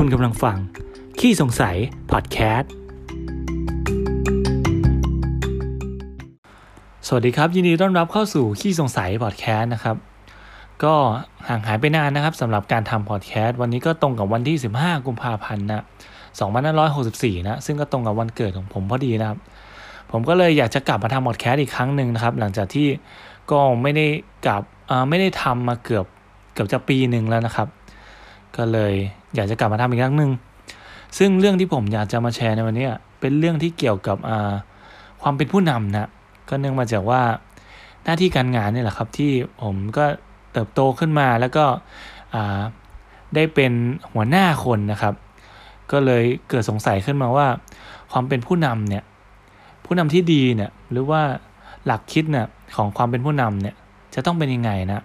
คุณกำลังฟัง ขี้สงสัย พอดแคสต์ สวัสดีครับ ยินดีต้อนรับเข้าสู่ขี้สงสัย พอดแคสต์นะครับ ก็ห่างหายไปนานนะครับสำหรับการทำพอดแคสต์วันนี้ก็ตรงกับวันที่ 15 กุมภาพันธ์นะ2564 นะ ซึ่งก็ตรงกับวันเกิดของผมพอดีนะครับ ผมก็เลยอยากจะกลับมาทำพอดแคสต์อีกครั้งหนึ่งนะครับ หลังจากที่ก็ไม่ได้กลับไม่ได้ทำมาเกือบเกือบจะปีหนึ่งแล้วนะครับ ก็เลยอยากจะกลับมาทำอีกครั้งหนึ่งซึ่งเรื่องที่ผมอยากจะมาแชร์ในวันนี้เป็นเรื่องที่เกี่ยวกับความเป็นผู้นำนะก็เนื่องมาจากว่าหน้าที่การงานนี่แหละครับที่ผมก็เติบโตขึ้นมาแล้วก็ได้เป็นหัวหน้าคนนะครับ ก็เลยเกิดสงสัยขึ้นมาว่า ความเป็นผู้นำเนี่ยผู้นำที่ดีเนี่ยหรือว่าหลักคิดเนี่ยของความเป็นผู้นำเนี่ยจะต้องเป็นยังไงนะ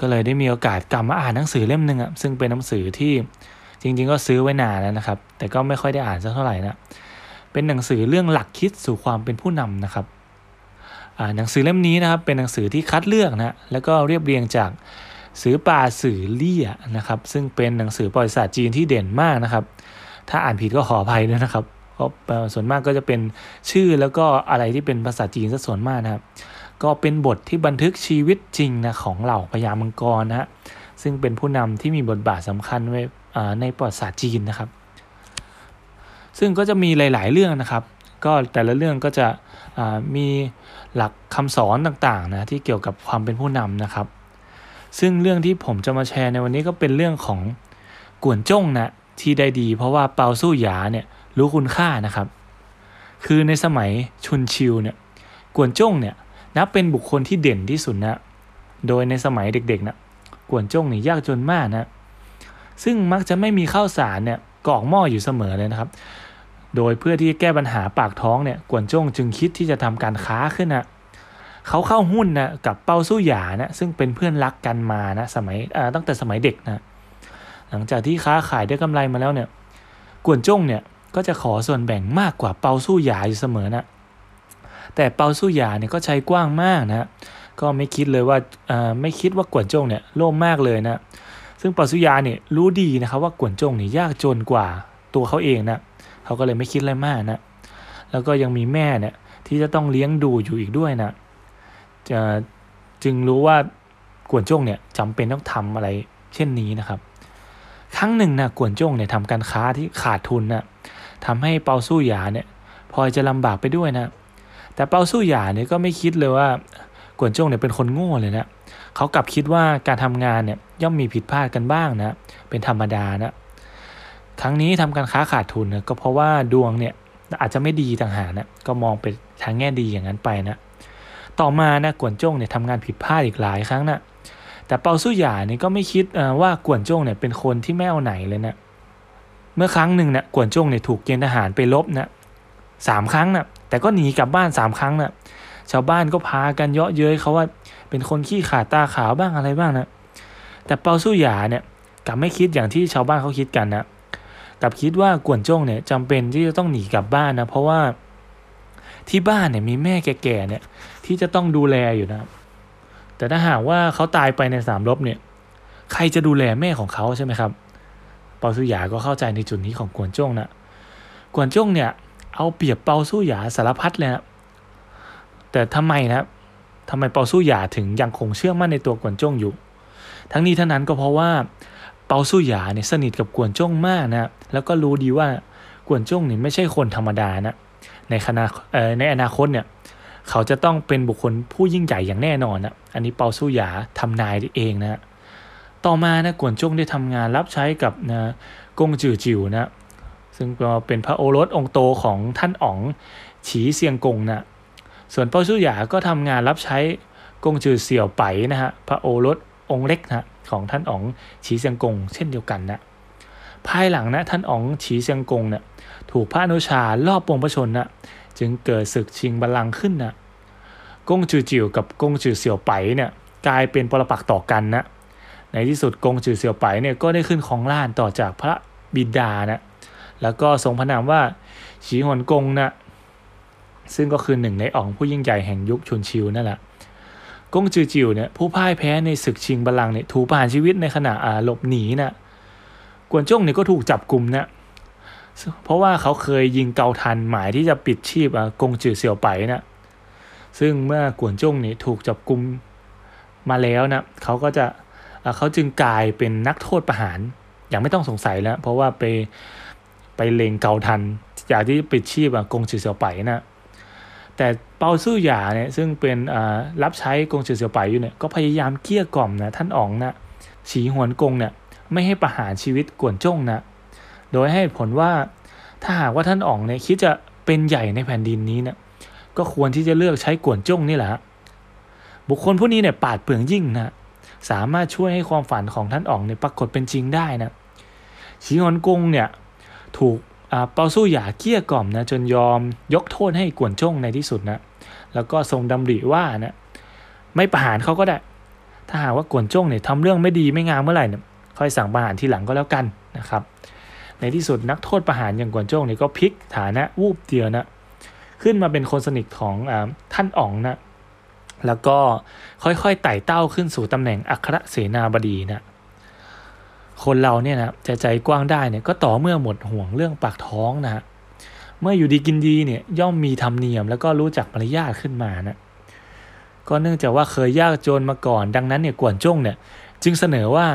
ก็เลยได้มีโอกาสกลับมาอ่านหนังสือเล่มหนึ่งอะซึ่งเป็นหนังสือที่จริง ๆ ก็ซื้อไว้นานแล้วนะครับ แต่ก็ไม่ค่อยได้อ่านสักเท่าไหร่นะเป็นหนังสือเรื่องหลักคิดสู่ความเป็นผู้นำนะครับหนังสือเล่มนี้นะครับเป็นหนังสือที่คัดเลือกนะแล้วก็เรียบเรียงจากสือป่าสือเลี่ยนะครับซึ่งเป็นหนังสือประวัติศาสตร์จีนที่เด่นมากนะครับ ถ้าอ่านผิดก็ขออภัยด้วยนะครับเพราะส่วนมากก็จะเป็นชื่อแล้วก็อะไรที่เป็นภาษาจีนซะส่วนมากนะครับ ก็เป็นบทที่บันทึกชีวิตจริงนะของเหล่าพญามังกรนะฮะซึ่งเป็นผู้นำที่มีบทบาทสำคัญไว้ในประวัติศาสตร์จีนนะครับ ซึ่งก็จะมีหลาย ๆ เรื่องนะครับ ก็แต่ละเรื่องก็จะมีหลักคำสอนต่าง ๆ นะที่เกี่ยวกับความเป็นผู้นำนะครับ ซึ่งเรื่องที่ผมจะมาแชร์ในวันนี้ก็เป็นเรื่องของกวนจ้งนะที่ได้ดี เพราะว่าเปาสู้หยาเนี่ยรู้คุณค่านะครับ คือในสมัยชุนชิวเนี่ยกวนจ้งเนี่ย นับเป็นบุคคลที่เด่นที่สุดนะ โดยในสมัยเด็กๆนะกวนจ้งนี่ยากจนมากนะ ซึ่งมักจะไม่มีข้าวสารเนี่ยกอกหม้ออยู่เสมอเลยนะครับ โดยเพื่อที่จะแก้ปัญหาปากท้องเนี่ยกวนจ้งจึงคิดที่จะทำการค้าขึ้นนะเขาเข้าหุ้นนะกับเปาสู้หยานะซึ่งเป็นเพื่อนรักกันมานะสมัยตั้งแต่สมัยเด็กนะหลังจากที่ค้าขายได้กำไรมาแล้วเนี่ยกวนจ้งเนี่ยก็จะขอส่วนแบ่งมากกว่าเปาสู้หยาอยู่เสมอนะ แต่เปาสู้หยาเนี่ยก็ใช้กว้างมากนะก็ไม่คิดเลยว่าไม่คิดว่ากวนจงเนี่ยโล่มมากเลยนะซึ่งเปาสุยาเนี่ยรู้ดีนะครับว่ากวนจงเนี่ยยากจนกว่าตัวเขาเองนะเขาก็เลยไม่คิดอะไรมากนะแล้วก็ยังมีแม่เนี่ยที่จะต้องเลี้ยงดูอยู่อีกด้วยนะจะจึงรู้ว่ากวนจงเนี่ยจำเป็นต้องทำอะไรเช่นนี้นะครับครั้งหนึ่งนะกวนจงเนี่ยทำการค้าที่ขาดทุนนะทำให้เปาสู้หยาเนี่ยพลอยจะลำบากไปด้วยนะ แต่เปาสู้หยาเนี่ยก็ไม่คิดเลยว่ากวนจงเนี่ยเป็นคนโง่เลยนะเขากลับคิดว่าการทำงานเนี่ยย่อมมีผิดพลาดกันบ้างนะเป็นธรรมดานะครั้งนี้ทำการค้าขาดทุนนะก็เพราะว่าดวงเนี่ยอาจจะไม่ดีต่างหากนะก็มองไปทางแง่ดีอย่างนั้นไปนะต่อมานะกวนจงเนี่ยทำงานผิดพลาดอีกหลายครั้งนะแต่เปาสู้หยาเนี่ยก็ไม่คิดว่ากวนจงเนี่ยเป็นคนที่ไม่เอาไหนเลยนะเมื่อครั้งหนึ่งนะกวนจงเนี่ยถูกเกณฑ์ทหารไปลบนะสามครั้งนะ แต่ก็หนีกลับบ้านสามครั้งนะชาวบ้านก็พากันเยาะเย้ยเขาว่าเป็นคนขี้ขาดตาขาวบ้างอะไรบ้างนะแต่เปาสู้หยาเนี่ยกลับไม่คิดอย่างที่ชาวบ้านเขาคิดกันนะกลับคิดว่ากวนจ้งเนี่ยจำเป็นที่จะต้องหนีกลับบ้านนะเพราะว่าที่บ้านเนี่ยมีแม่แก่ๆเนี่ยที่จะต้องดูแลอยู่นะแต่ถ้าหากว่าเขาตายไปในสามรบเนี่ย ใครจะดูแลแม่ของเขาใช่ไหมครับ เปาสู้หยาก็เข้าใจในจุดนี้ของกวนจ้งนะกวนจ้งเนี่ย เอาเปรียบเปาสู้หยาสารพัดเลยนะแต่ทำไมนะทำไมเปาสู้หยาถึงยังคงเชื่อมั่นในตัวกวนจ้งอยู่ ทั้งนี้ทั้งนั้นก็เพราะว่าเปาสู้หยาเนี่ยสนิทกับกวนจ้งมากนะแล้วก็รู้ดีว่ากวนจ้งเนี่ยไม่ใช่คนธรรมดานะในคณะในอนาคตเนี่ยเขาจะต้องเป็นบุคคลผู้ยิ่งใหญ่อย่างแน่นอนนะอันนี้เปาสู้หยาทำนายเองนะต่อมานะกวนจงได้ทำงานรับใช้กับนะกงจือจิ๋วนะ ซึ่งเป็นพระโอรสองค์โตของท่านอ๋องฉีเซียงกงนะส่วนเปาชูหยาก็ทำงานรับใช้กงจือเสี่ยวไปนะฮะพระโอรสองค์เล็กนะของท่านอ๋องฉีเซียงกง เช่นเดียวกันนะภายหลังนะท่านอ๋องฉีเซียงกงเนะี่ยถูกพระอนุชาลอบปงพระชนนะจึงเกิดศึกชิงบัลลังก์ขึ้นนะกงจือจิ๋วกับกงจือเสี่ยวไปเนี่ยกลายเป็นปรปักต่อกันนะในที่สุดกงจือเสี่ยวไปเนี่ยก็ได้ขึ้นของล่านต่อจากพระบิดานะ แล้วก็ทรงพระนามว่าฉีหวนกงนะซึ่งก็คือหนึ่งในอ๋องผู้ยิ่งใหญ่แห่งยุคชุนชิวนั่นแหละกงจือจิวเนี่ยผู้พ่ายแพ้ในศึกชิงบัลลังก์เนี่ยถูกประหารชีวิตในขณะอาหลบหนีนะ่ะกวนจงเนี่ยก็ถูกจับกลุ่มนะเพราะว่าเขาเคยยิงเกาทันหมายที่จะปิดชีพกงจือเสี่ยวไปนะซึ่งเมื่อกวนจ้งนี่ยถูกจับกลุ่มมาแล้วนะเขาก็จะเขาจึงกลายเป็นนักโทษประหารอย่างไม่ต้องสงสัยแล้ว เพราะว่าไป ไปเลงเกาทันอยากที่ปิดชีพกงจือเสี่ยวไปนะแต่เปาซื่อหยาเนี่ยซึ่งเป็นรับใช้กงจือเสี่ยวไปอยู่เนี่ยก็พยายามเกลี้ยกล่อมนะท่านอ๋องนะฉีหวนกงเนี่ยไม่ให้ประหารชีวิตกวนจ้งนะโดยให้ผลว่าถ้าหากว่าท่านอ๋องเนี่ยคิดจะเป็นใหญ่ในแผ่นดินนี้เนี่ยก็ควรที่จะเลือกใช้กวนจ้งนี่แหละบุคคลผู้นี้เนี่ยปาดเปลืองยิ่งนะสามารถช่วยให้ความฝันของท่านอ๋องเนี่ยปรากฏเป็นจริงได้นะฉีหวนกงเนี่ย ถูกเปาสู้หยาเกี้ยกล่อมนะจนยอมยกโทษให้กวนจงในที่สุดนะแล้วก็ทรงดำริว่านะไม่ประหารเขาก็ได้ ถ้าหากว่ากวนจงเนี่ยทำเรื่องไม่ดีไม่งามเมื่อไหร่เนี่ยค่อยสั่งประหารทีหลังก็แล้วกันนะครับ ในที่สุดนักโทษประหารอย่างกวนจงเนี่ยก็พลิกฐานะวูบเดียวนะขึ้นมาเป็นคนสนิทของอท่านอ๋องนะแล้วก็ค่อยๆไต่เต้าขึ้นสู่ตำแหน่งอัครเสนาบดีนะ คนเราเนี่ยนะจะใจกว้างได้เนี่ยก็ต่อเมื่อหมดห่วงเรื่องปากท้องนะฮะเมื่ออยู่ดีกินดีเนี่ยย่อมมีธรรมเนียมแล้วก็รู้จักมารยาทขึ้นมานะก็เนื่องจากว่าเคยยากจนมาก่อน ดังนั้นเนี่ยกวนจ้งเนี่ยจึงเสนอว่า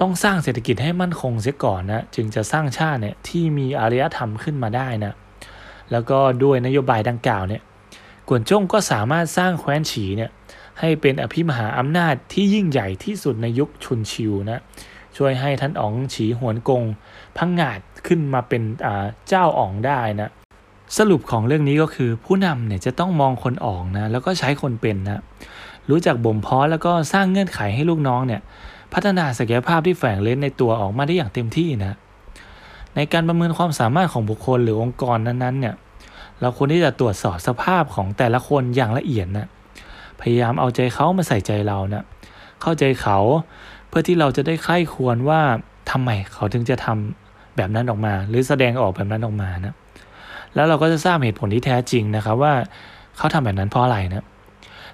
ต้องสร้างเศรษฐกิจให้มั่นคงเสียก่อนนะจึงจะสร้างชาติเนี่ยที่มีอารยธรรมขึ้นมาได้นะแล้วก็ด้วยนโยบายดังกล่าวเนี่ยกวนจ้งก็สามารถสร้างแคว้นฉีเนี่ยให้เป็นอภิมหาอำนาจที่ยิ่งใหญ่ที่สุดในยุคชุนชิวนะ ช่วยให้ท่านอ๋องฉีหวนกง พังงาดขึ้นมาเป็นเจ้าอ๋องได้นะสรุปของเรื่องนี้ก็คือผู้นำเนี่ยจะต้องมองคนออกนะแล้วก็ใช้คนเป็นนะรู้จักบ่มเพาะแล้วก็สร้างเงื่อนไขให้ลูกน้องเนี่ยพัฒนาศักยภาพที่แฝงเล่นในตัวออกมาได้อย่างเต็มที่นะในการประเมินความสามารถของบุคคลหรือองค์กรนั้นๆเนี่ยเราควรที่จะตรวจสอบสภาพของแต่ละคนอย่างละเอียดนะพยายามเอาใจเขามาใส่ใจเรานะเข้าใจเขา พื่อที่เราจะได้ใคร่ควรว่าทำไมเขาถึงจะทำแบบนั้นออกมา หรือแสดงออกแบบนั้นออกมานะแล้วเราก็จะทราบเหตุผลที่แท้จริงนะครับว่าเขาทำแบบนั้นเพราะอะไรนะ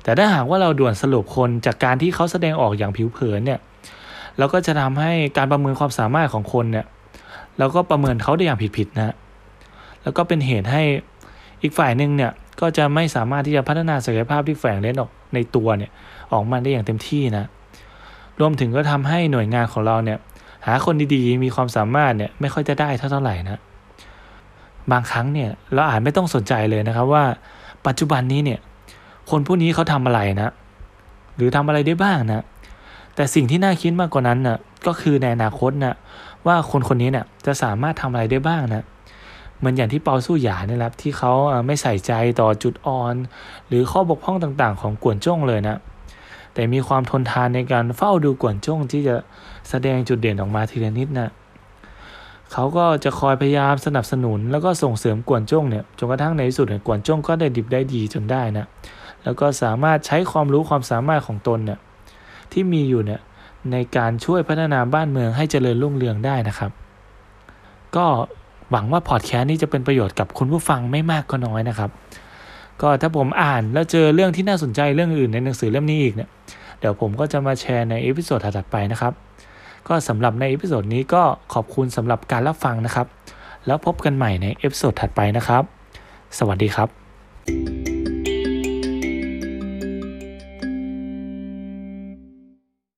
แต่ถ้าหากว่าเราด่วนสรุปคนจากการที่เขาแสดงออกอย่างผิวเผินเนี่ยเราก็จะทำให้การประเมินความสามารถของคนเนี่ยเราก็ประเมินเขาได้อย่างผิดๆนะแล้วก็เป็นเหตุให้อีกฝ่ายหนึ่งเนี่ยก็จะไม่สามารถที่จะพัฒนาศักยภาพที่แฝงเล่นออกในตัวเนี่ยออกมาได้อย่างเต็มที่นะ รวมถึงก็ทำให้หน่วยงานของเราเนี่ยหาคนดีๆ มีความสามารถเนี่ยไม่ค่อยจะได้เท่าไหร่นะบางครั้งเนี่ยเราอาจไม่ต้องสนใจเลยนะครับว่าปัจจุบันนี้เนี่ยคนผู้นี้เขาทำอะไรนะ หรือทำอะไรได้บ้างนะ แต่สิ่งที่น่าคิดมากกว่านั้นนะก็คือในอนาคตนะว่าคนคนนี้เนี่ยจะสามารถทำอะไรได้บ้างนะเหมือนอย่างที่เปาสู้หยาเนี่ยครับที่เขาไม่ใส่ใจต่อจุดอ่อน หรือข้อบกพร่องต่างๆ ของกวนจ้งเลยนะ แต่มีความทนทานในการเฝ้าดูกวนจ้งที่จะแสดงจุดเด่นออกมาทีละนิดนะเขาก็จะคอยพยายามสนับสนุน แล้วก็ส่งเสริมกวนจ้งเนี่ยจนกระทั่งในที่สุดเนี่ยกวนจ้งก็ได้ดิบได้ดีจนได้นะแล้วก็สามารถใช้ความรู้ความสามารถของตนเนี่ยที่มีอยู่เนี่ยในการช่วยพัฒนาบ้านเมืองให้เจริญรุ่งเรืองได้นะครับ ก็หวังว่าพอดแคสต์นี้จะเป็นประโยชน์กับคุณผู้ฟังไม่มากก็น้อยนะครับ ก็ถ้าผมอ่านแล้วเจอเรื่องที่น่าสนใจเรื่องอื่นในหนังสือเล่มนี้อีกเนี่ยเดี๋ยวผมก็จะมาแชร์ใน episode ถัดไปนะครับ ก็สำหรับใน episode นี้ก็ขอบคุณสำหรับการรับฟังนะครับ แล้วพบกันใหม่ใน episode ถัดไปนะครับ สวัสดีครับ